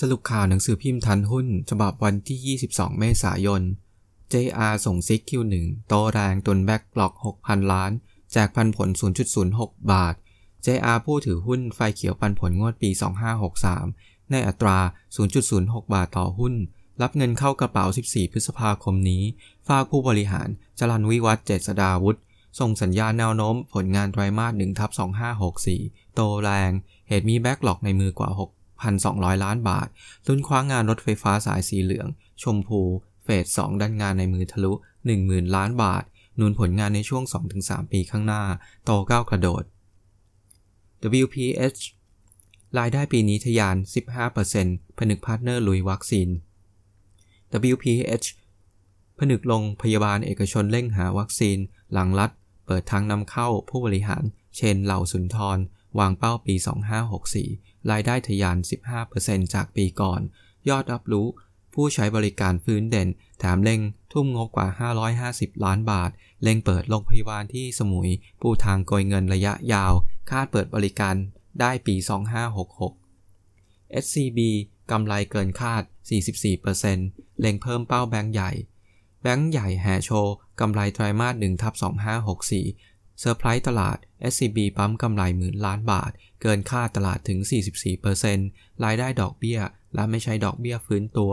สรุปข่าวหนังสือพิมพ์ทันหุ้น ฉบับวันที่ 22 เมษายน JR ส่งซิก Q1 โตแรงตุนแบ็กหลอก 6,000 ล้าน แจกพันผล 0.06 บาท JR ผู้ถือหุ้นไฟเขียวปันผลงวดปี 2563 ในอัตรา 0.06 บาทต่อหุ้น รับเงินเข้ากระเป๋า 14 พฤษภาคมนี้ ฝากผู้บริหาร จรันวิวัฒเจษดาวุฒิ ส่งสัญญาณแนวโน้มผลงานไตรมาส1ทับ2564 โตแรง เหตุมี backlog ในมือกว่า 6 6,200 ล้านบาท ลุ้นคว้างานรถไฟฟ้าสายสีเหลือง ชมพู เฟส 2ด้านงานในมือทะลุ 10,000 ล้านบาท หนุนผลงานในช่วง 2-3 ปีข้างหน้า โตก้าวกระโดด WPH รายได้ปีนี้ทะยาน 15%ผนึก partner ลุยวัคซีน WPH ผนึกโรงพยาบาลเอกชนเร่งหาวัคซีน หลังรัฐ เปิดทางนำเข้าผู้บริหาร เชนเหล่าสุนทร วางเป้าปี 2564 รายได้ทะยาน 15%จากปีก่อน ยอดรับรู้ ผู้ใช้บริการฟื้นเด่น แถมเร่งทุ่มงบกว่า 550 ล้านบาทเร่งเปิดโรงพยาบาลที่สมุย ปูทางโกยเงินระยะยาว คาดเปิดบริการได้ปี 2566 SCB กำไรเกินคาด 44%เล็งเพิ่มเป้าแบงก์ใหญ่ แบงก์ใหญ่แห่โชว์กำไรไตรมาส1ทับ2564 เซอร์ไพรส์ตลาด SCB ปั๊มกำไรหมื่นล้านบาท เกินค่าตลาดถึง 44%รายได้ดอกเบี้ย และไม่ใช่ดอกเบี้ยฟื้นตัว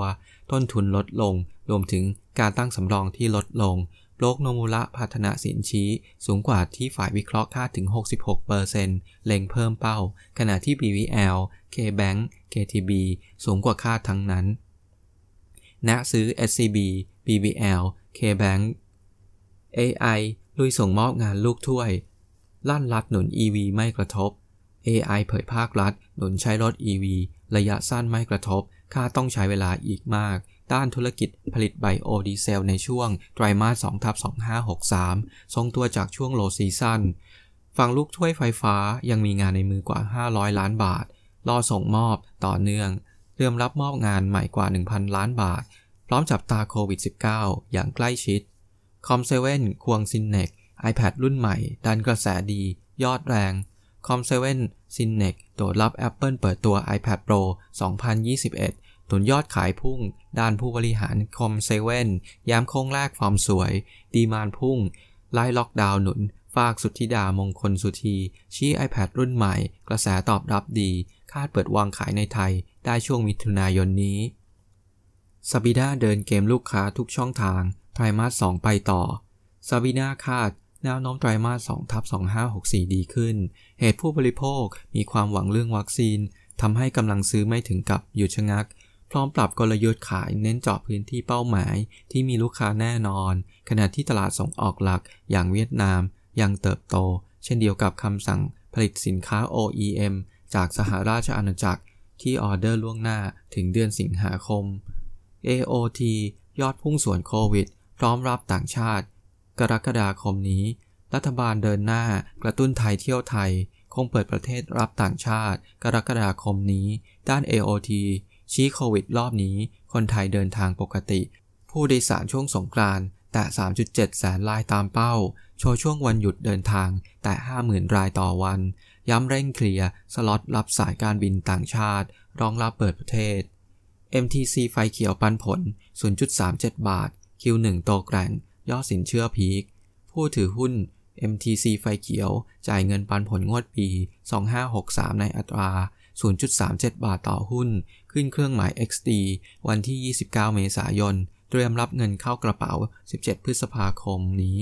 ต้นทุนลดลง รวมถึงการตั้งสำรองที่ลดลงโลกโนมูระพัฒนาสินชี้ สูงกว่าที่ฝ่ายวิเคราะห์คาดถึง 66%เล็งเพิ่มเป้า ขณะที่ BVL KBank KTB สูงกว่าคาดทั้งนั้น ณซื้อ SCB BBL KBank AI ลุยส่งมอบงานลูกถ้วย ลั่นรัดหนุน EV ไม่กระทบ AI เผยภาครัฐ หนุนใช้รถ EV ระยะสั้นไม่กระทบ ค่าต้องใช้เวลาอีกมาก ด้านธุรกิจผลิตไบโอดีเซลในช่วง ไตรมาส2ทับ2563 ทรงตัวจากช่วงโลซีซั่นฝั่งลูกถ้วยไฟฟ้ายังมีงานในมือกว่า 500 ล้านบาท รอส่งมอบต่อเนื่อง เตรียมรับมอบงานใหม่กว่า 1,000 ล้านบาท พร้อมจับตาโควิด -19 อย่างใกล้ชิด คอมเซเว่นควงซินเน็ค iPad รุ่นใหม่ ดันกระแสดี ยอดแรงคอมเซเว่นซินเน็คโดดรับ Apple เปิดตัว iPad Pro 2021 ตุนยอดขายพุ่ง ด้านผู้บริหารคอมเซเว่นย้ำโค้งแรกฟอร์มสวย ดีมานพุ่ง ไล่ล็อกดาวน์หนุน ฝากสุทธิดามงคลสุธี ชี้ iPad รุ่นใหม่ กระแสตอบรับดี คาดเปิดวางขายในไทย ได้ช่วงมิถุนายนนี้ซาบิด้าเดินเกมลูกค้าทุกช่องทาง ไตรมาส 2 ไปต่อซาบินาคาดแนวโน้มไตรมาส2ทับ2564 ดีขึ้น เหตุผู้บริโภคมีความหวังเรื่องวัคซีนทำให้กำลังซื้อไม่ถึงกับหยุดชะงัก พร้อมปรับกลยุทธ์ขายเน้นเจาะพื้นที่เป้าหมาย ที่มีลูกค้าแน่นอน ขณะที่ตลาดส่งออกหลักอย่างเวียดนาม ยังเติบโต เช่นเดียวกับคำสั่งผลิตสินค้า OEM จากสหราชอาณาจักร ที่ออเดอร์ล่วงหน้าถึงเดือนสิงหาคม AOT ยอดพุ่งส่วนโควิด พร้อมรับต่างชาติ กรกฎาคมนี้ รัฐบาลเดินหน้ากระตุ้นไทยเที่ยวไทย คงเปิดประเทศรับต่างชาติ กรกฎาคมนี้ ด้าน AOT ชี้โควิดรอบนี้ คนไทยเดินทางปกติ ผู้โดยสารช่วงสงกรานต์แต่ 3.7 แสนรายตามเป้า โชว์ช่วงวันหยุดเดินทางแต่ 50,000 รายต่อวัน ย้ำเร่งเคลียร์สล็อตรับสายการบินต่างชาติ รองรับเปิดประเทศ MTC ไฟเขียวปันผล 0.37 บาท Q1 โตแกร่งยอดสินเชื่อพีคผู้ถือหุ้น MTC ไฟเขียว จ่ายเงินปันผลงวดปี 2563 ในอัตรา 0.37 บาทต่อหุ้น ขึ้นเครื่องหมาย XD วันที่ 29 เมษายน เตรียมรับเงินเข้ากระเป๋า 17 พฤษภาคมนี้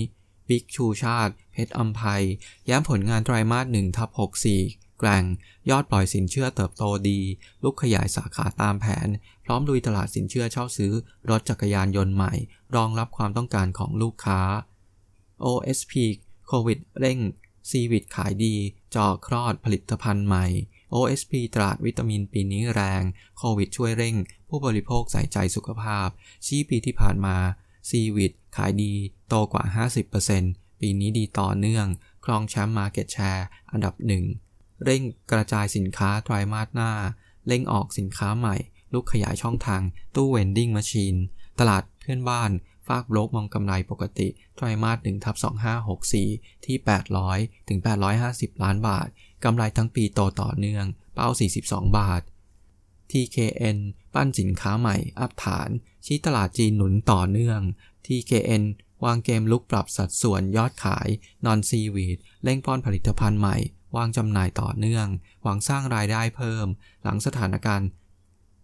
บิ๊กชูชาติ เพชรอัมภัย ย้ำผลงานไตรมาส1ทับ64 แกร่ง ยอดปล่อยสินเชื่อเติบโตดี ลุกขยายสาขาตามแผน พร้อมลุยตลาดสินเชื่อเช่าซื้อ รถจักรยานยนต์ใหม่ รองรับความต้องการของลูกค้า OSP โควิดเร่งซีวิตขายดี จ่อคลอดผลิตภัณฑ์ใหม่ OSP ตลาดวิตามินปีนี้แรง โควิดช่วยเร่ง ผู้บริโภคใส่ใจสุขภาพ ชี้ปีที่ผ่านมาซีวิตขายดี โตกว่า 50%ปีนี้ดีต่อเนื่อง ครองแชมป์ market share อันดับหนึ่ง เร่งกระจายสินค้าไตรมาสหน้า เร่งออกสินค้าใหม่รุกขยายช่องทาง ตู้ vending machine ตลาดเพื่อนบ้านฝากบล็อกมองกำไรปกติ ไตรมาส1ทับ2564 ที่ 800 ถึง 850 ล้านบาท กำไรทั้งปีโตต่อเนื่อง เป้า 42 บาท TKN ปั้นสินค้าใหม่ อัพฐาน ชี้ตลาดจีนหนุนต่อเนื่อง TKN วางเกมลุกปรับสัดส่วนยอดขาย นอนซีวีดเร่งป้อนผลิตภัณฑ์ใหม่ วางจำหน่ายต่อเนื่อง หวังสร้างรายได้เพิ่ม หลังสถานการณ์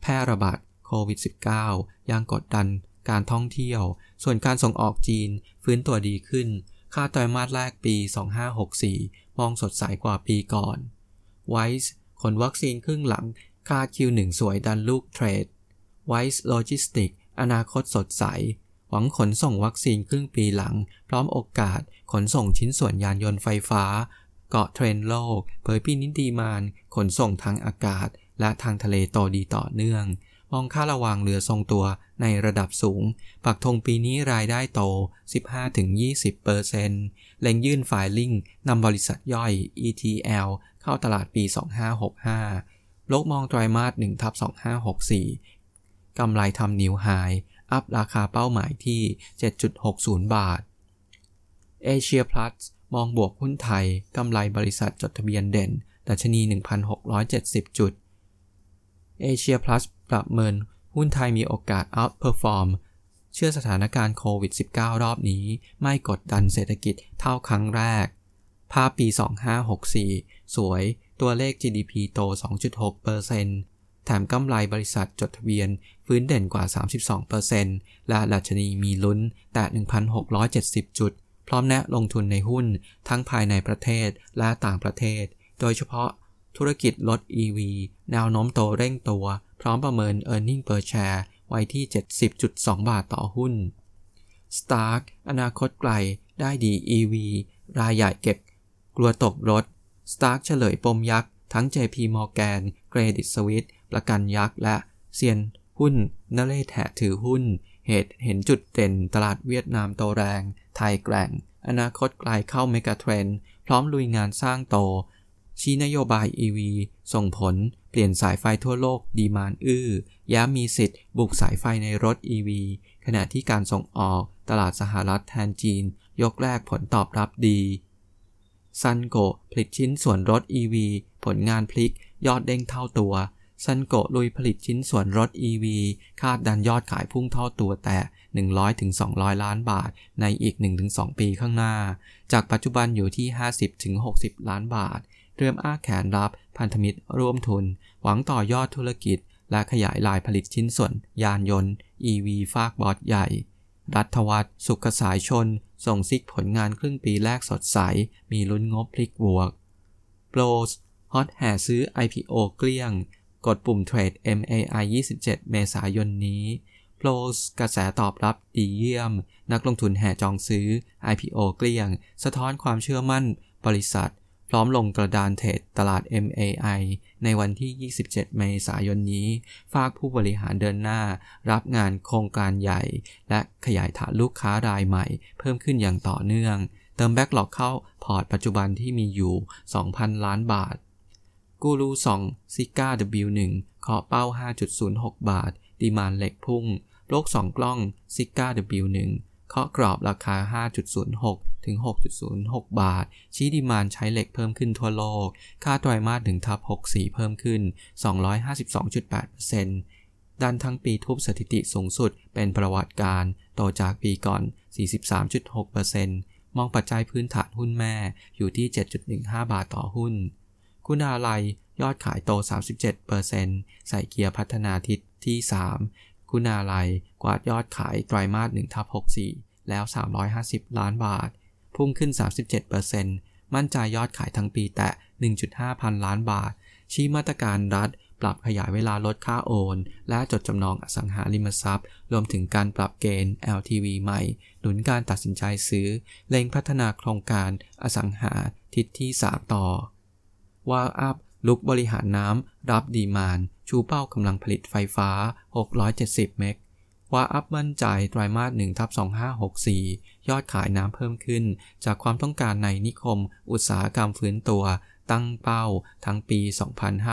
แพร่ระบาดโควิด -19 ยังกดดันการท่องเที่ยว ส่วนการส่งออกจีนฟื้นตัวดีขึ้น ค่าไตรมาสแรกปี 2564 มองสดใสกว่าปีก่อน ไวส์ขนวัคซีนครึ่งหลัง ค่า Q1 สวยดันลูกเทรด ไวส์โลจิสติก อนาคตสดใส หวังขนส่งวัคซีนครึ่งปีหลัง พร้อมโอกาสขนส่งชิ้นส่วนยานยนต์ไฟฟ้า เกาะเทรนด์โลก เผยปีนี้ demand ขนส่งทางอากาศ และทางทะเลโตดีต่อเนื่อง มองค่าระวางเรือทรงตัวในระดับสูง ปักธงปีนี้รายได้โต 15-20%เล็งยื่น filing นำบริษัทย่อย ETL เข้าตลาดปี 2565 โบรกมองไตรมาส1ทับ2564 กำไรทำ new high อัพราคาเป้าหมายที่ 7.60 บาทเอเชียพลัส มองบวกหุ้นไทย กำไรบริษัทจดทะเบียนเด่น ดัชนี 1,670 จุด เอเชียพลัสประเมิน หุ้นไทยมีโอกาส outperform เชื่อสถานการณ์โควิด -19 รอบนี้ ไม่กดดันเศรษฐกิจเท่าครั้งแรก ภาพปี 2564 สวย ตัวเลข GDP โต 2.6%แถมกำไรบริษัทจดทะเบียน ฟื้นเด่นกว่า 32%และดัชนีมีลุ้นแต่ 1,670 จุด พร้อมแนะลงทุนในหุ้นทั้งภายในประเทศและต่างประเทศ โดยเฉพาะธุรกิจรถ EV แนวโน้มโตเร่งตัว พร้อมประเมิน e a r n i n g per share ไว้ที่ 70.2 บาทต่อหุ้น Stark อนาคตไกลได้ดี EV รายใหญ่เก็บ กลัวตกรถ Stark เฉลยปมยักษ์ทั้ง JP Morgan Credit Suisse ประกันยักษ์และเซียนหุ้นนเล่แถถือหุ้น เหตุเห็นจุดเด่นตลาดเวียดนามโตแรง ไทยแกร่ง อนาคตไกลเข้าเมกะเทรนพร้อมลุยงานสร้างโต ชี้นโยบาย EV ส่งผล เปลี่ยนสายไฟทั่วโลกดีมานอื้อ ย้ำมีสิทธิ์ บุกสายไฟในรถ EV ขณะที่การส่งออกตลาดสหรัฐแทนจีน ยกแรกผลตอบรับดีซันโกผลิตชิ้นส่วนรถ EV ผลงานพลิก ยอดเด้งเท่าตัว ซันโกลุยผลิตชิ้นส่วนรถ EV คาดดันยอดขายพุ่งเท่าตัวแต่ 100-200 ล้านบาทในอีก 1-2 ปีข้างหน้า จากปัจจุบันอยู่ที่ 50-60 ล้านบาท เริ่มอ้าแขนรับพันธมิตรร่วมทุน หวังต่อยอดธุรกิจ และขยายลายผลิตชิ้นส่วนยานยนต์ EV ฟากบอสใหญ่ รัฐวัฒน์สุขสายชน ส่งซิกผลงานครึ่งปีแรกสดใส มีลุ้นงบพลิกบวกโปรสฮอตแห่ซื้อ IPO เกลี้ยง กดปุ่มเทรด MAI 27 เมษายนนี้โปรสกระแสตอบรับดีเยี่ยม นักลงทุนแห่จองซื้อ IPO เกลี้ยง สะท้อนความเชื่อมั่น บริษัท พร้อมลงกระดานเทรดตลาด MAI ในวันที่ 27 เมษายนนี้ ฝากผู้บริหารเดินหน้า รับงานโครงการใหญ่ และขยายฐานลูกค้ารายใหม่ เพิ่มขึ้นอย่างต่อเนื่อง เติม backlog เข้าพอร์ตปัจจุบันที่มีอยู่ 2,000 ล้านบาท กูรูชู ZIGA W1 เคา ะเป้า 5.06 บาท demand เหล็กพุ่ง โบรก ส่องกล้อง ZIGA W1 เคาะกรอบราคา 5.06 ถึง 6.06 บาท ชี้ demand ใช้เหล็กเพิ่มขึ้นทั่วโลก ค่าไตรมาส1ทับ64 เพิ่มขึ้น 252.8%ดันทั้งปีทุบสถิติสูงสุดเป็นประวัติการโตจากปีก่อน 43.6%มองปัจจัยพื้นฐานหุ้นแม่อยู่ที่ 7.15 บาทต่อหุ้น คุณาลัยยอดขายโต 37%ใส่เกียร์พัฒนาทิศที่ 3 คุณาลัยกวาดยอดขายไตรมาส1ทับ64 แล้ว 350 ล้านบาท พุ่งขึ้น 37%มั่นใจยอดขายทั้งปีแตะ 1.5 พันล้านบาท ชี้มาตรการรัฐ ปรับขยายเวลาลดค่าโอน และจดจำนองอสังหาริมทรัพย์ รวมถึงการปรับเกณฑ์ LTV ใหม่ หนุนการตัดสินใจซื้อ เล็งพัฒนาโครงการอสังหาทิศที่ 3 ต่อ วาอัพลุกบริหารน้ำ รับดีมาน ชูเป้ากำลังผลิตไฟฟ้า 670 เมกว่าอัพมั่นใจไตรมาส1ทับ2564 ยอดขายน้ำเพิ่มขึ้น จากความต้องการในนิคม อุตสาหกรรมฟื้นตัว ตั้งเป้า ทั้งปี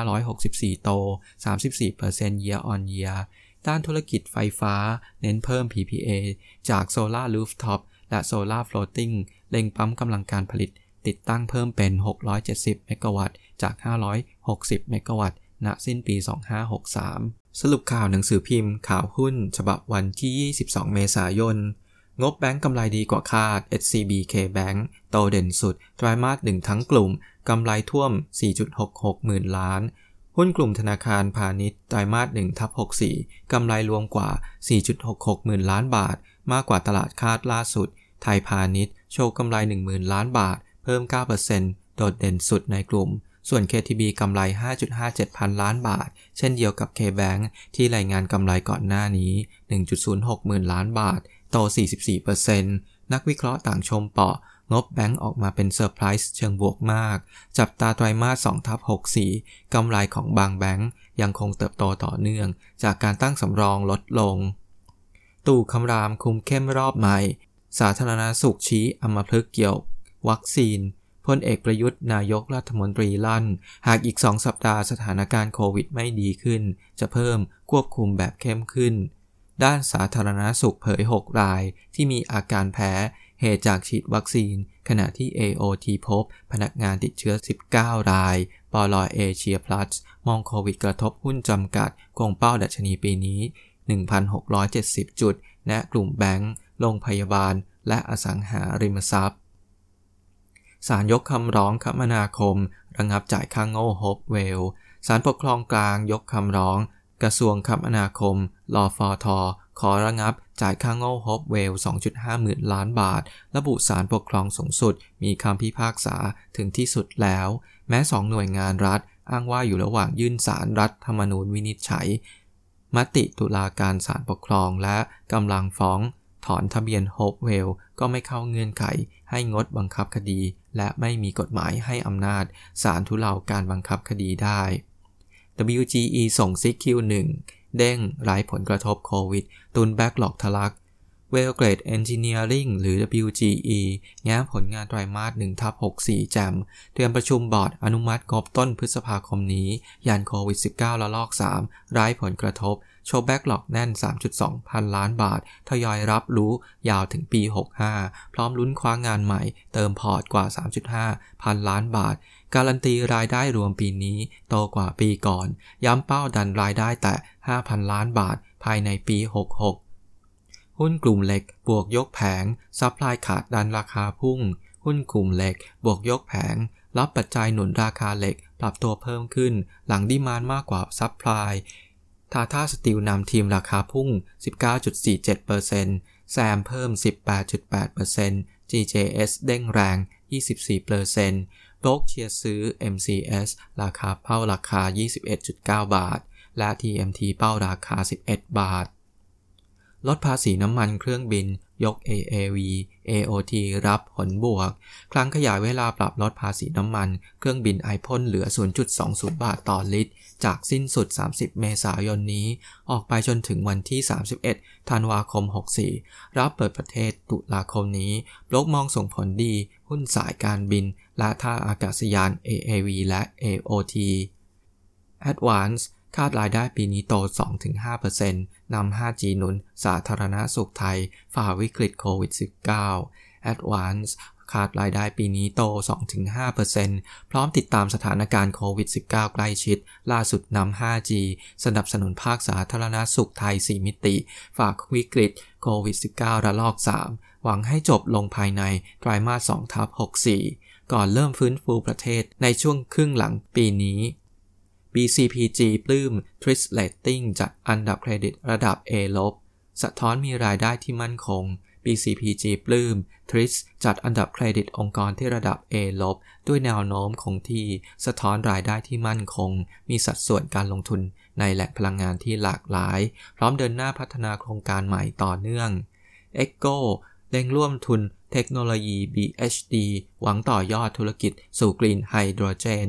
2564 โต 34% year on year ด้านธุรกิจไฟฟ้า เน้นเพิ่ม PPA จาก Solar Rooftop และ Solar Floating เล็งปั๊มกำลังการผลิต ติดตั้งเพิ่มเป็น 670 เมกะวัตต์ จาก 560 เมกะวัตต์ ณ สิ้นปี 2563 สรุปข่าวหนังสือพิมพ์ข่าวหุ้น ฉบับวันที่ 22 เมษายน งบแบงก์กำไรดีกว่าคาด SCBK Bank โตเด่นสุด ไตรมาสหนึ่งทั้งกลุ่ม กำไรท่วม 4.66 หมื่นล้านหุ้นกลุ่มธนาคารพาณิชย์ไตรมาส1ทับ64 กำไรรวมกว่า 4.66 หมื่นล้านบาท มากกว่าตลาดคาดล่าสุด ไทยพาณิชย์ โชว์กำไร 10,000 ล้านบาท เพิ่ม 9%โดดเด่นสุดในกลุ่ม ส่วน KTB กำไร 5.57 พันล้านบาท เช่นเดียวกับ KBank ที่รายงานกำไรก่อนหน้านี้ 1.06 หมื่นล้านบาท โต 44%นักวิเคราะห์ต่างชมเปาะงบแบงก์ออกมาเป็นเซอร์ไพรส์เชิงบวกมาก จับตาไตรมาส2ทับ64 กำไรของบางแบงก์ยังคงเติบโตต่อเนื่อง จากการตั้งสำรองลดลง ตู่คำรามคุมเข้มรอบใหม่ สาธารณาสุขชี้อมพลึกเกี่ยว วัคซีน พลเอกประยุทธ์นายกรัฐมนตรีลั่น หากอีกสองสัปดาห์สถานการณ์โควิดไม่ดีขึ้น จะเพิ่มควบคุมแบบเข้มขึ้น ด้านสาธารณาสุขเผย 6 รายที่มีอาการแพ้ เหตุจากฉีดวัคซีน ขณะที่ AOT พบ พนักงานติดเชื้อ 19 รายปอลอเอเชียพลัสมองโควิดกระทบหุ้นจำกัดคงเป้าดัชนีปีนี้ 1,670 จุด และกลุ่มแบงก์โรงพยาบาล และอสังหาริมทรัพย์ ศาลยกคำร้องคมนาคม ระงับจ่ายค่าโง่โฮปเวลล์ศาลปกครองกลางยกคำร้อง กระทรวงคมนาคมรอฟอทอขอระงับจ่ายค่าโง่โฮปเวลล์ 2.5 หมื่นล้านบาท ระบุศาลปกครองสูงสุด มีคำพิพากษาถึงที่สุดแล้ว แม้สองหน่วยงานรัฐ อ้างว่าอยู่ระหว่างยื่นศาลรัฐธรรมนูญวินิจฉัย มติตุลาการศาลปกครองและกำลังฟ้อง ถอนทะเบียนโฮปเวลล์ก็ไม่เข้าเงื่อนไข ให้งดบังคับคดี และไม่มีกฎหมายให้อำนาจศาลทุเลาการบังคับคดีได้ WGE ส่งซิก Q1 เด้งไร้ผลกระทบโควิด ตุนแบ็กหลอกทะลัก w e l g r a d e Engineering หรือ WGE แง้มผลงานไตรมาส1ทับ64 แจ่ม เตรียมประชุมบอร์ดอนุมัติงบต้นพฤษภาคมนี้ ย้ำโควิด -19 ระลอก 3 ไร้ผลกระทบ โชว์ backlog แน่น 3.2 พันล้านบาท ทยอยรับรู้ยาวถึงปี 65 พร้อมลุ้นคว้างานใหม่ เติมพอร์ตกว่า 3.5 พันล้านบาท การันตีรายได้รวมปีนี้โตกว่าปีก่อน ย้ำเป้าดันรายได้แตะ 5,000 ล้านบาท ภายในปี 66หุ้นกลุ่มเหล็กบวกยกแผง supply ขาดดันราคาพุ่ง หุ้นกลุ่มเหล็กบวกยกแผง รับปัจจัยหนุนราคาเหล็กปรับตัวเพิ่มขึ้น หลัง demand มากกว่า supply ทาทาสตีลนำทีมราคาพุ่ง 19.47% SAM เพิ่ม 18.8% GJS เด้งแรง 24%โบรกเชียร์ซื้อ MCS ราคาเป้าราคา 21.9 บาท และ TMT เป้าราคา 11 บาท ลดภาษีน้ำมันเครื่องบิน ยก AAV AOT รับผลบวก ครั้งขยายเวลาปรับลดภาษีน้ำมัน เครื่องบินไอพ่นเหลือ 0.20 บาทต่อลิตร จากสิ้นสุด 30 เมษายนนี้ ออกไปจนถึงวันที่ 31 ธันวาคม 64 รับเปิดประเทศตุลาคมนี้บล็อกมองส่งผลดี หุ้นสายการบิน และท่าอากาศยาน AAV และ AOT Advance คาดรายได้ปีนี้โต 2-5%นำ 5G หนุนสาธารณสุขไทย ฝ่าวิกฤตโควิด -19 Advance คาดรายได้ปีนี้โต 2-5%พร้อมติดตามสถานการณ์โควิด -19 ใกล้ชิด ล่าสุดนำ 5G สนับสนุนภาคสาธารณสุขไทย 4 มิติ ฝากวิกฤตโควิด -19 ระลอก 3 หวังให้จบลงภายในไตรมาส2ทับ64 ก่อนเริ่มฟื้นฟูประเทศในช่วงครึ่งหลังปีนี้ BCPG ปลื้ม Tris Rating จัดอันดับเครดิตระดับ A ลบ สะท้อนมีรายได้ที่มั่นคง BCPG ปลื้ม Tris จัดอันดับเครดิตองค์กรที่ระดับ A ลบ ด้วยแนวโน้มคงที่ สะท้อนรายได้ที่มั่นคง มีสัดส่วนการลงทุนในแหล่งพลังงานที่หลากหลาย พร้อมเดินหน้าพัฒนาโครงการใหม่ต่อเนื่อง Echo เร่งร่วมทุนเทคโนโลยี BHD หวังต่อยอดธุรกิจสู่กรีนไฮโดรเจน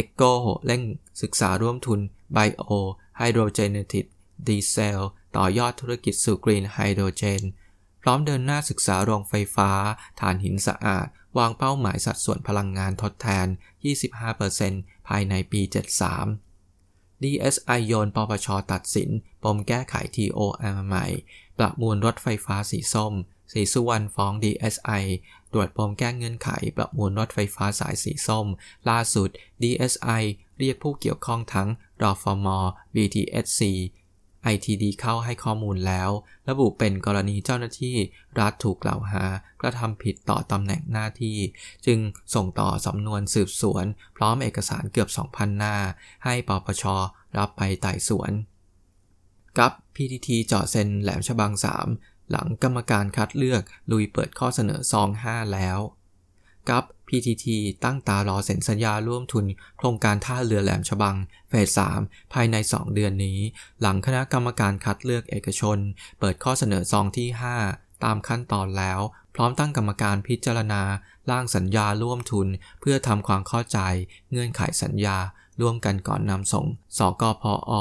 Echo เร่งศึกษาร่วมทุน Bio Hydrogenated Diesel ต่อยอดธุรกิจสู่ Green Hydrogen พร้อมเดินหน้าศึกษาโรงไฟฟ้า ถ่านหินสะอาด วางเป้าหมายสัดส่วนพลังงานทดแทน 25%ภายในปี 73 DSI โยนปปชตัดสิน ปมแก้ไข TOR ใหม่ ประมูลรถไฟฟ้าสีส้ม สีสุวรรณฟ้อง DSI ตรวจปมแก้เงื่อนไขประมูลรถไฟฟ้าสายสีส้ม ล่าสุด DSI เรียกผู้เกี่ยวข้องทั้งรอฟม BTSC ITD เข้าให้ข้อมูลแล้ว ระบุเป็นกรณีเจ้าหน้าที่รัฐถูกกล่าวหากระทำผิดต่อตำแหน่งหน้าที่ จึงส่งต่อสำนวนสืบสวน พร้อมเอกสารเกือบ 2,000 หน้า ให้ปปชรับไปไต่สวนกับ PTT เจาะเซ็นแหลมฉบัง 3 หลังกรรมการคัดเลือกลุยเปิดข้อเสนอซอง 5 แล้ว กับ PTT ตั้งตารอเซ็นสัญญาร่วมทุน โครงการท่าเรือแหลมฉบัง เฟส 3 ภายใน 2 เดือนนี้ หลังคณะกรรมการคัดเลือกเอกชน เปิดข้อเสนอซองที่ 5 ตามขั้นตอนแล้ว พร้อมตั้งกรรมการพิจารณา ร่างสัญญาร่วมทุน เพื่อทำความเข้าใจ เงื่อนไขสัญญา ร่วมกันก่อนนำส่ง สกพอ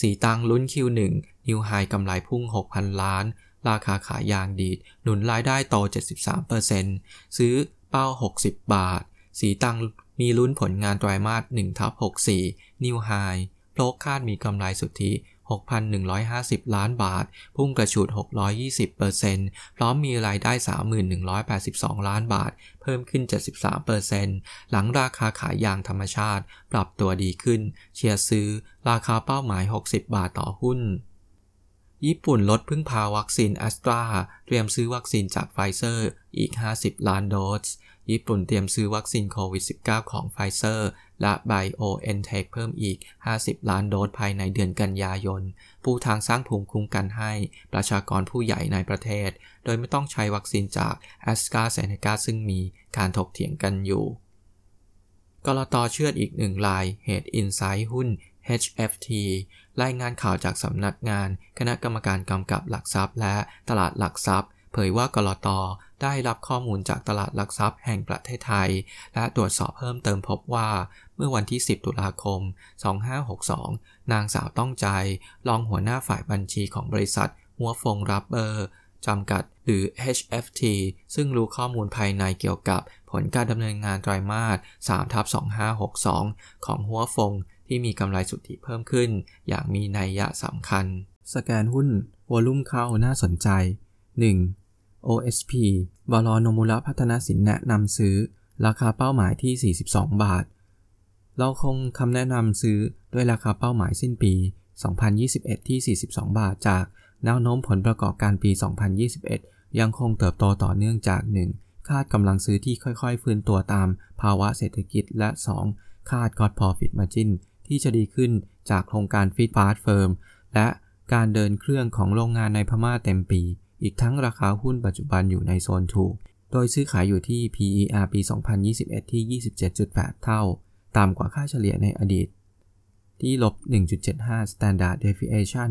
สีตังลุ้น Q1 นิ นิวไฮกำไรพุ่ง 6,000 ล้าน ราคาขายยางดีด หนุนรายได้โต 73%ซื้อเป้า 60 บาท สีตังมีลุ้นผลงานไตรามาส1ทับ64 นิวไฮโลกคาดมีกำไรสุทธิ 6,150 ล้านบาท พุ่งกระฉูด 620%พร้อมมีรายได้ 3,182 ล้านบาท เพิ่มขึ้น 73%หลังราคาขายยางธรรมชาติ ปรับตัวดีขึ้น เชียร์ซื้อ ราคาเป้าหมาย 60 บาทต่อหุ้น ญี่ปุ่นลดพึ่งพาวัคซีนแอสตราเตรียมซื้อวัคซีนจากไฟเซอร์อีก 50 ล้านโดส ญี่ปุ่นเตรียมซื้อวัคซีนโควิด -19 ของไฟเซอร์และ BioNTech เทคเพิ่มอีก 50 ล้านโดสภายในเดือนกันยายน ปูทางสร้างภูมิคุ้มกันให้ประชากรผู้ใหญ่ในประเทศ โดยไม่ต้องใช้วัคซีนจาก a s t r a z เซ e c a ซึ่งมีการถกเถียงกันอยู่กรตเชื่อดอีกหนึ่งลายเหตุอินไซต์หุ้น HFT รายงานข่าวจากสำนักงาน คณะกรรมการกำกับหลักทรัพย์ และตลาดหลักทรัพย์ เผยว่ากรตได้รับข้อมูลจากตลาดหลักทรัพย์แห่งประเทศไทย และตรวจสอบเพิ่มเติมพบว่าเมื่อวันที่ 10 ตุลาคม 2562 นางสาวต้องใจ รองหัวหน้าฝ่ายบัญชีของบริษัทหัวฟงรับเบอร์จำกัดหรือ HFT ซึ่งรู้ข้อมูลภายในเกี่ยวกับผลการดำเนินงานไตรมาส3ทับ2562 ของหัวฟง ที่มีกำไรสุทธิเพิ่มขึ้น อย่างมีนัยยะสำคัญ สแกนหุ้นวอลุ่มเข้าน่าสนใจ 1. OSP บลนมุระพัฒนสินแนะนำซื้อ ราคาเป้าหมายที่ 42 บาท เราคงคำแนะนำซื้อด้วยราคาเป้าหมายสิ้นปี 2021 ที่ 42 บาท จากแนวโน้มผลประกอบการปี 2021 ยังคงเติบโตต่อเนื่องจาก 1. คาดกำลังซื้อที่ค่อยๆ ฟื้นตัวตามภาวะเศรษฐกิจและ 2. คาด God Profit Margin ที่จะดีขึ้นจากโครงการ Fit Fast Firm และการเดินเครื่องของโรงงานในพม่าเต็มปี อีกทั้งราคาหุ้นปัจจุบันอยู่ในโซนถูก โดยซื้อขายอยู่ที่ PER ปี 2021 ที่ 27.8 เท่า ต่ำกว่าค่าเฉลี่ยในอดีต ที่ลบ 1.75 Standard Deviation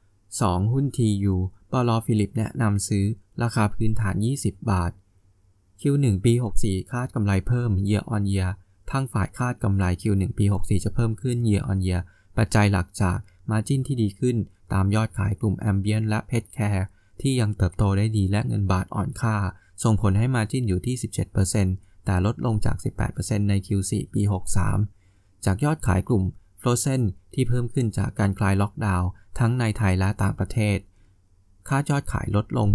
2. หุ้น TU ปลอฟิลิปแนะนำซื้อราคาพื้นฐาน 20 บาท Q1 ปี 64 คาดกำไรเพิ่ม Year on Year ทางฝ่ายคาดกำไร Q1 ปี 64 จะเพิ่มขึ้น Year on Year ปัจจัยหลักจาก Margin ที่ดีขึ้น ตามยอดขายกลุ่ม Ambient และ Pet Care ที่ยังเติบโตได้ดีและเงินบาทอ่อนค่า ส่งผลให้ Margin อยู่ที่ 17%แต่ลดลงจาก 18%ใน Q4 ปี 63 จากยอดขายกลุ่ม Frozen ที่เพิ่มขึ้นจากการคลายล็อกดาวน์ทั้งในไทยและต่างประเทศ ค่ายอดขายลดลง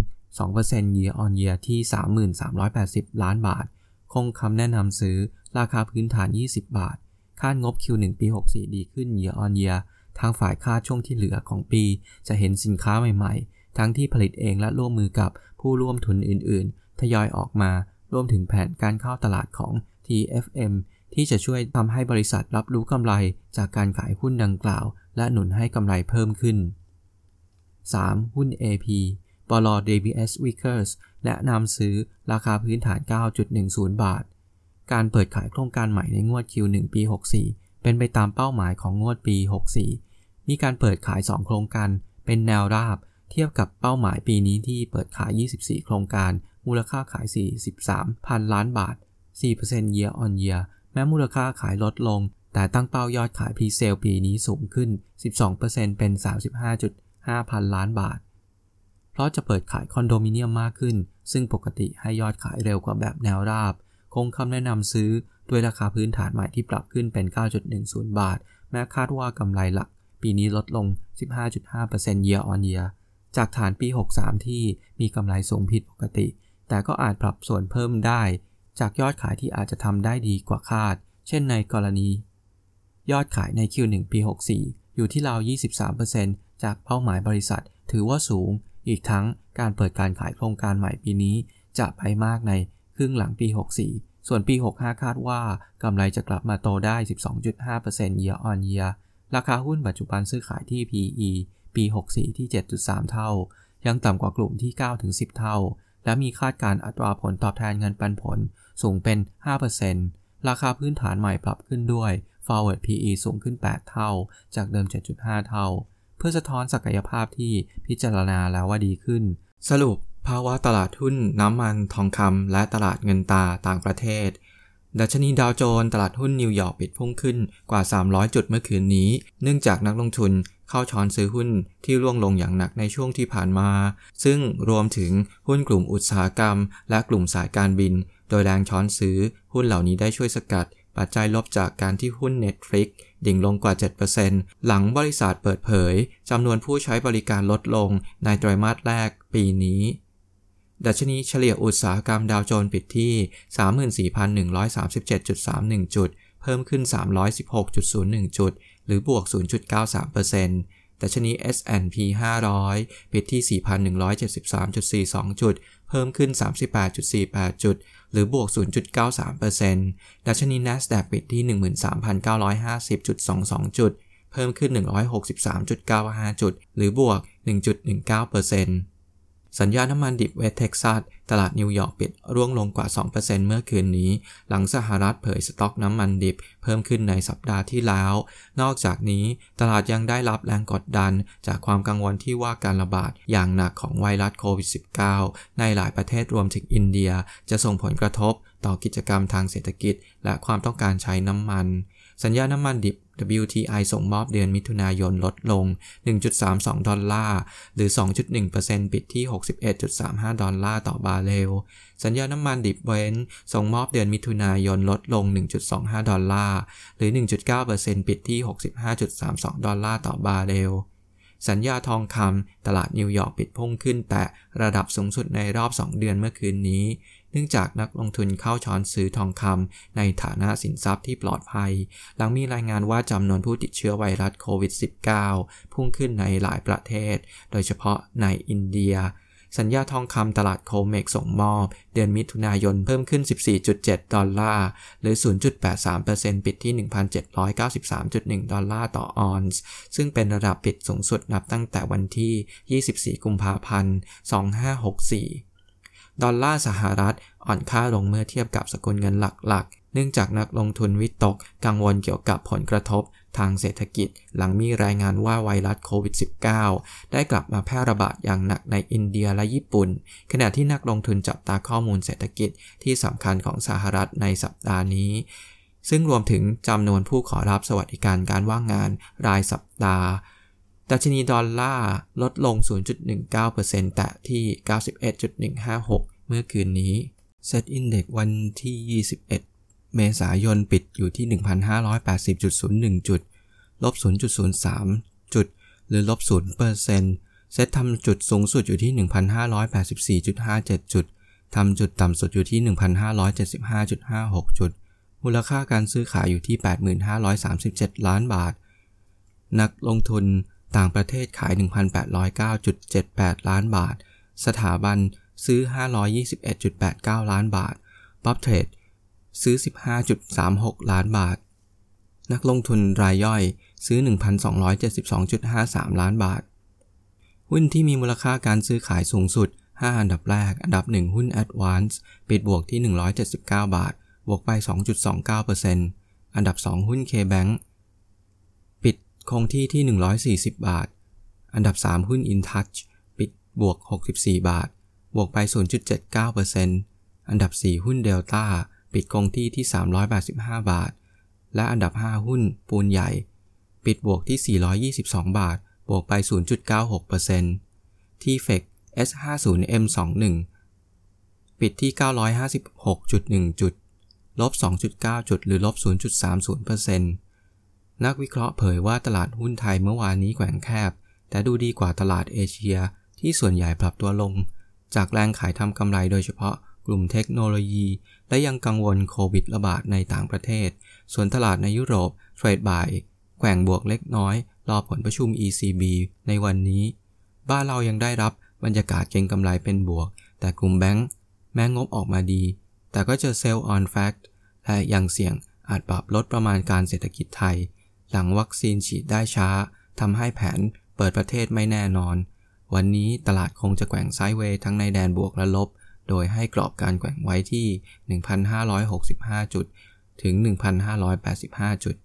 2% year on year ที่ 3,380 ล้านบาท คงคำแนะนำซื้อ ราคาพื้นฐาน 20 บาท คาดงบ Q1 ปี 64 ดีขึ้น year on year ทางฝ่ายคาดช่วงที่เหลือของปี จะเห็นสินค้าใหม่ๆ ทั้งที่ผลิตเองและร่วมมือกับผู้ร่วมทุนอื่นๆ ทยอยออกมา รวมถึงแผนการเข้าตลาดของ TFM ที่จะช่วยทำให้บริษัทรับรู้กำไรจากการขายหุ้นดังกล่าว และหนุนให้กำไรเพิ่มขึ้น 3. หุ้น AP ปลอ DBS Vickers แนะนำซื้อราคาพื้นฐาน 9.10 บาท การเปิดขายโครงการใหม่ในงวด Q1 ปี 64 เป็นไปตามเป้าหมายของงวดปี 64 มีการเปิดขาย 2 โครงการ เป็นแนวราบ เทียบกับเป้าหมายปีนี้ที่เปิดขาย 24 โครงการ มูลค่าขาย 43 พันล้านบาท 4% year on year แม้มูลค่าขายลดลง แต่ตั้งเป้ายอดขายพรีเซลปีนี้สูงขึ้น 12%เป็น 35.5 พันล้านบาท เพราะจะเปิดขายคอนโดมิเนียมมากขึ้น ซึ่งปกติให้ยอดขายเร็วกว่าแบบแนวราบ คงคำแนะนำซื้อด้วยราคาพื้นฐานใหม่ที่ปรับขึ้นเป็น 9.10 บาท แม้คาดว่ากำไรหลัก ปีนี้ลดลง 15.5% year on year จากฐานปี 63 ที่มีกำไรสูงผิดปกติ แต่ก็อาจปรับส่วนเพิ่มได้ จากยอดขายที่อาจจะทำได้ดีกว่าคาด เช่นในกรณี ยอดขายใน Q1 ปี 64 อยู่ที่ราว 23%จากเป้าหมายบริษัท ถือว่าสูง อีกทั้งการเปิดการขายโครงการใหม่ปีนี้ จะไปมากในครึ่งหลังปี 64 ส่วนปี 65 คาดว่ากำไรจะกลับมาโตได้ 12.5% year on year ราคาหุ้นปัจจุบันซื้อขายที่ PE ปี 64 ที่ 7.3 เท่า ยังต่ำกว่ากลุ่มที่ 9-10 เท่า และมีคาดการอัตราผลตอบแทนเงินปันผลสูงเป็น 5%ราคาพื้นฐานใหม่ปรับขึ้นด้วย forward PE สูงขึ้น 8 เท่า จากเดิม 7.5 เท่า เพื่อสะท้อนศักยภาพที่พิจารณาแล้วว่าดีขึ้น สรุป ภาวะตลาดหุ้นน้ำมันทองคำและตลาดเงินตาต่างประเทศ ดัชนีดาวโจนส์ตลาดหุ้นนิวยอร์กปิดพุ่งขึ้นกว่า 300 จุดเมื่อคืนนี้ เนื่องจากนักลงทุนเข้าช้อนซื้อหุ้นที่ร่วงลงอย่างหนักในช่วงที่ผ่านมา ซึ่งรวมถึงหุ้นกลุ่มอุตสาหกรรม และกลุ่มสายการบิน โดยแรงช้อนซื้อหุ้นเหล่านี้ได้ช่วยสกัด ปัจจัยลบจากการที่หุ้น Netflix ดิ่งลงกว่า 7%หลังบริษัทเปิดเผยจำนวนผู้ใช้บริการลดลงในไตรมาสแรกปีนี้ ดัชนีเฉลี่ยอุตสาหกรรมดาวโจนส์ปิดที่ 34,137.31 จุด เพิ่มขึ้น 316.01 จุด หรือบวก 0.93%ดัชนี S&P 500 ปิดที่ 4,173.42 จุด เพิ่มขึ้น 38.48 จุด หรือบวก 0.93%ดัชนี NASDAQ ปิดที่ 13,950.22 จุด เพิ่มขึ้น 163.95 จุด หรือบวก 1.19% สัญญาน้ำมันดิบเวสเท็กซัสตลาดนิวยอร์กปิดร่วงลงกว่า 2%เมื่อคืนนี้ หลังสหรัฐเผยสต็อกน้ำมันดิบเพิ่มขึ้นในสัปดาห์ที่แล้ว นอกจากนี้ตลาดยังได้รับแรงกดดัน จากความกังวลที่ว่าการระบาดอย่างหนักของไวรัสโควิด -19 ในหลายประเทศรวมถึงอินเดีย จะส่งผลกระทบต่อกิจกรรมทางเศรษฐกิจ และความต้องการใช้น้ำมัน สัญญาน้ำมันดิบ WTI ส่งมอบเดือนมิถุนายนลดลง 1.32 ดอลลาร์ หรือ 2.1%ปิดที่ 61.35 ดอลลาร์ต่อบาร์เรล สัญญาน้ำมันดิบเวนส่งมอบเดือนมิถุนายนลดลง 1.25 ดอลลาร์ หรือ 1.9%ปิดที่ 65.32 ดอลลาร์ต่อบาร์เรล สัญญาทองคำตลาดนิวยอร์กปิดพุ่งขึ้น แตะระดับสูงสุดในรอบ 2 เดือนเมื่อคืนนี้ เนื่องจากนักลงทุนเข้าช้อนซื้อทองคำในฐานะสินทรัพย์ที่ปลอดภัย หลังมีรายงานว่าจำนวนผู้ติดเชื้อไวรัสโควิด -19 พุ่งขึ้นในหลายประเทศ โดยเฉพาะในอินเดีย สัญญาทองคำตลาด COMEX ส่งมอบ เดือนมิถุนายนเพิ่มขึ้น 14.7 ดอลลาร์ หรือ 0.83%ปิดที่ 1,793.1 ดอลลาร์ต่อออนซ์ ซึ่งเป็นระดับปิดสูงสุดนับตั้งแต่วันที่ 24 กุมภาพันธ์ 2564 ดอลลาร์สหรัฐอ่อนค่าลงเมื่อเทียบกับสกุลเงินหลักๆ เนื่องจากนักลงทุนวิตกกังวลเกี่ยวกับผลกระทบ ทางเศรษฐกิจ หลังมีรายงานว่าไวรัสโควิด -19 ได้กลับมาแพร่ระบาดอย่างหนักในอินเดียและญี่ปุ่น ขณะที่นักลงทุนจับตาข้อมูลเศรษฐกิจที่สำคัญของสหรัฐในสัปดาห์นี้ ซึ่งรวมถึงจำนวนผู้ขอรับสวัสดิการการว่างงานรายสัปดาห์ดัชนีดอลลาร์ลดลง 0.19%แต่ที่ 91.156 เมื่อคืนนี้ Set Index วันที่ 21 เมษายนปิดอยู่ที่ 1,580.01 จุด ลบ 0.03 จุด หรือลบ0เปอร์เซ็นต์เซตทำจุดสูงสุดอยู่ที่ 1,584.57 จุด ทำจุดต่ำสุดอยู่ที่ 1,575.56 จุด มูลค่าการซื้อขายอยู่ที่ 8537 ล้านบาท นักลงทุนต่างประเทศขาย 1,809.78 ล้านบาท สถาบันซื้อ 521.89 ล้านบาทป๊อปเทรด ซื้อ 15.36 ล้านบาท นักลงทุนรายย่อยซื้อ 1,272.53 ล้านบาท หุ้นที่มีมูลค่าการซื้อขายสูงสุด 5 อันดับแรก อันดับ 1 หุ้น Advance ปิดบวกที่ 179 บาท บวกไป 2.29%อันดับ 2 หุ้น KBank ปิดคงที่ที่ 140 บาท อันดับ 3 หุ้น InTouch ปิดบวก 64 บาท บวกไป 0.79%อันดับ 4 หุ้นเดลต้า ปิดคงที่ที่ 385 บาท และอันดับ 5 หุ้น ปูนใหญ่ ปิดบวกที่ 422 บาท บวกไป 0.96%ที่เฟก S50M21 ปิดที่ 956.1 จุด ลบ 2.9 จุด หรือลบ 0.30%นักวิเคราะห์เผยว่าตลาดหุ้นไทยเมื่อวานนี้แกว่งแคบ แต่ดูดีกว่าตลาดเอเชียที่ส่วนใหญ่ปรับตัวลง จากแรงขายทำกำไรโดยเฉพาะ กลุ่มเทคโนโลยี และยังกังวลโควิดระบาดในต่างประเทศ ส่วนตลาดในยุโรปเทรดบ่ายแกว่งบวกเล็กน้อย รอผลประชุม ECB ในวันนี้ บ้านเรายังได้รับบรรยากาศเก็งกำไรเป็นบวก แต่กลุ่มแบงก์แม้งบออกมาดี แต่ก็เจอ sell on fact และยังเสี่ยงอาจปรับลดประมาณการเศรษฐกิจไทย หลังวัคซีนฉีดได้ช้าทำให้แผนเปิดประเทศไม่แน่นอน วันนี้ตลาดคงจะแกว่งไซด์เวย์ทั้งในแดนบวกและลบ โดยให้กรอบการแกว่งไว้ที่ 1,565 จุด ถึง 1,585 จุด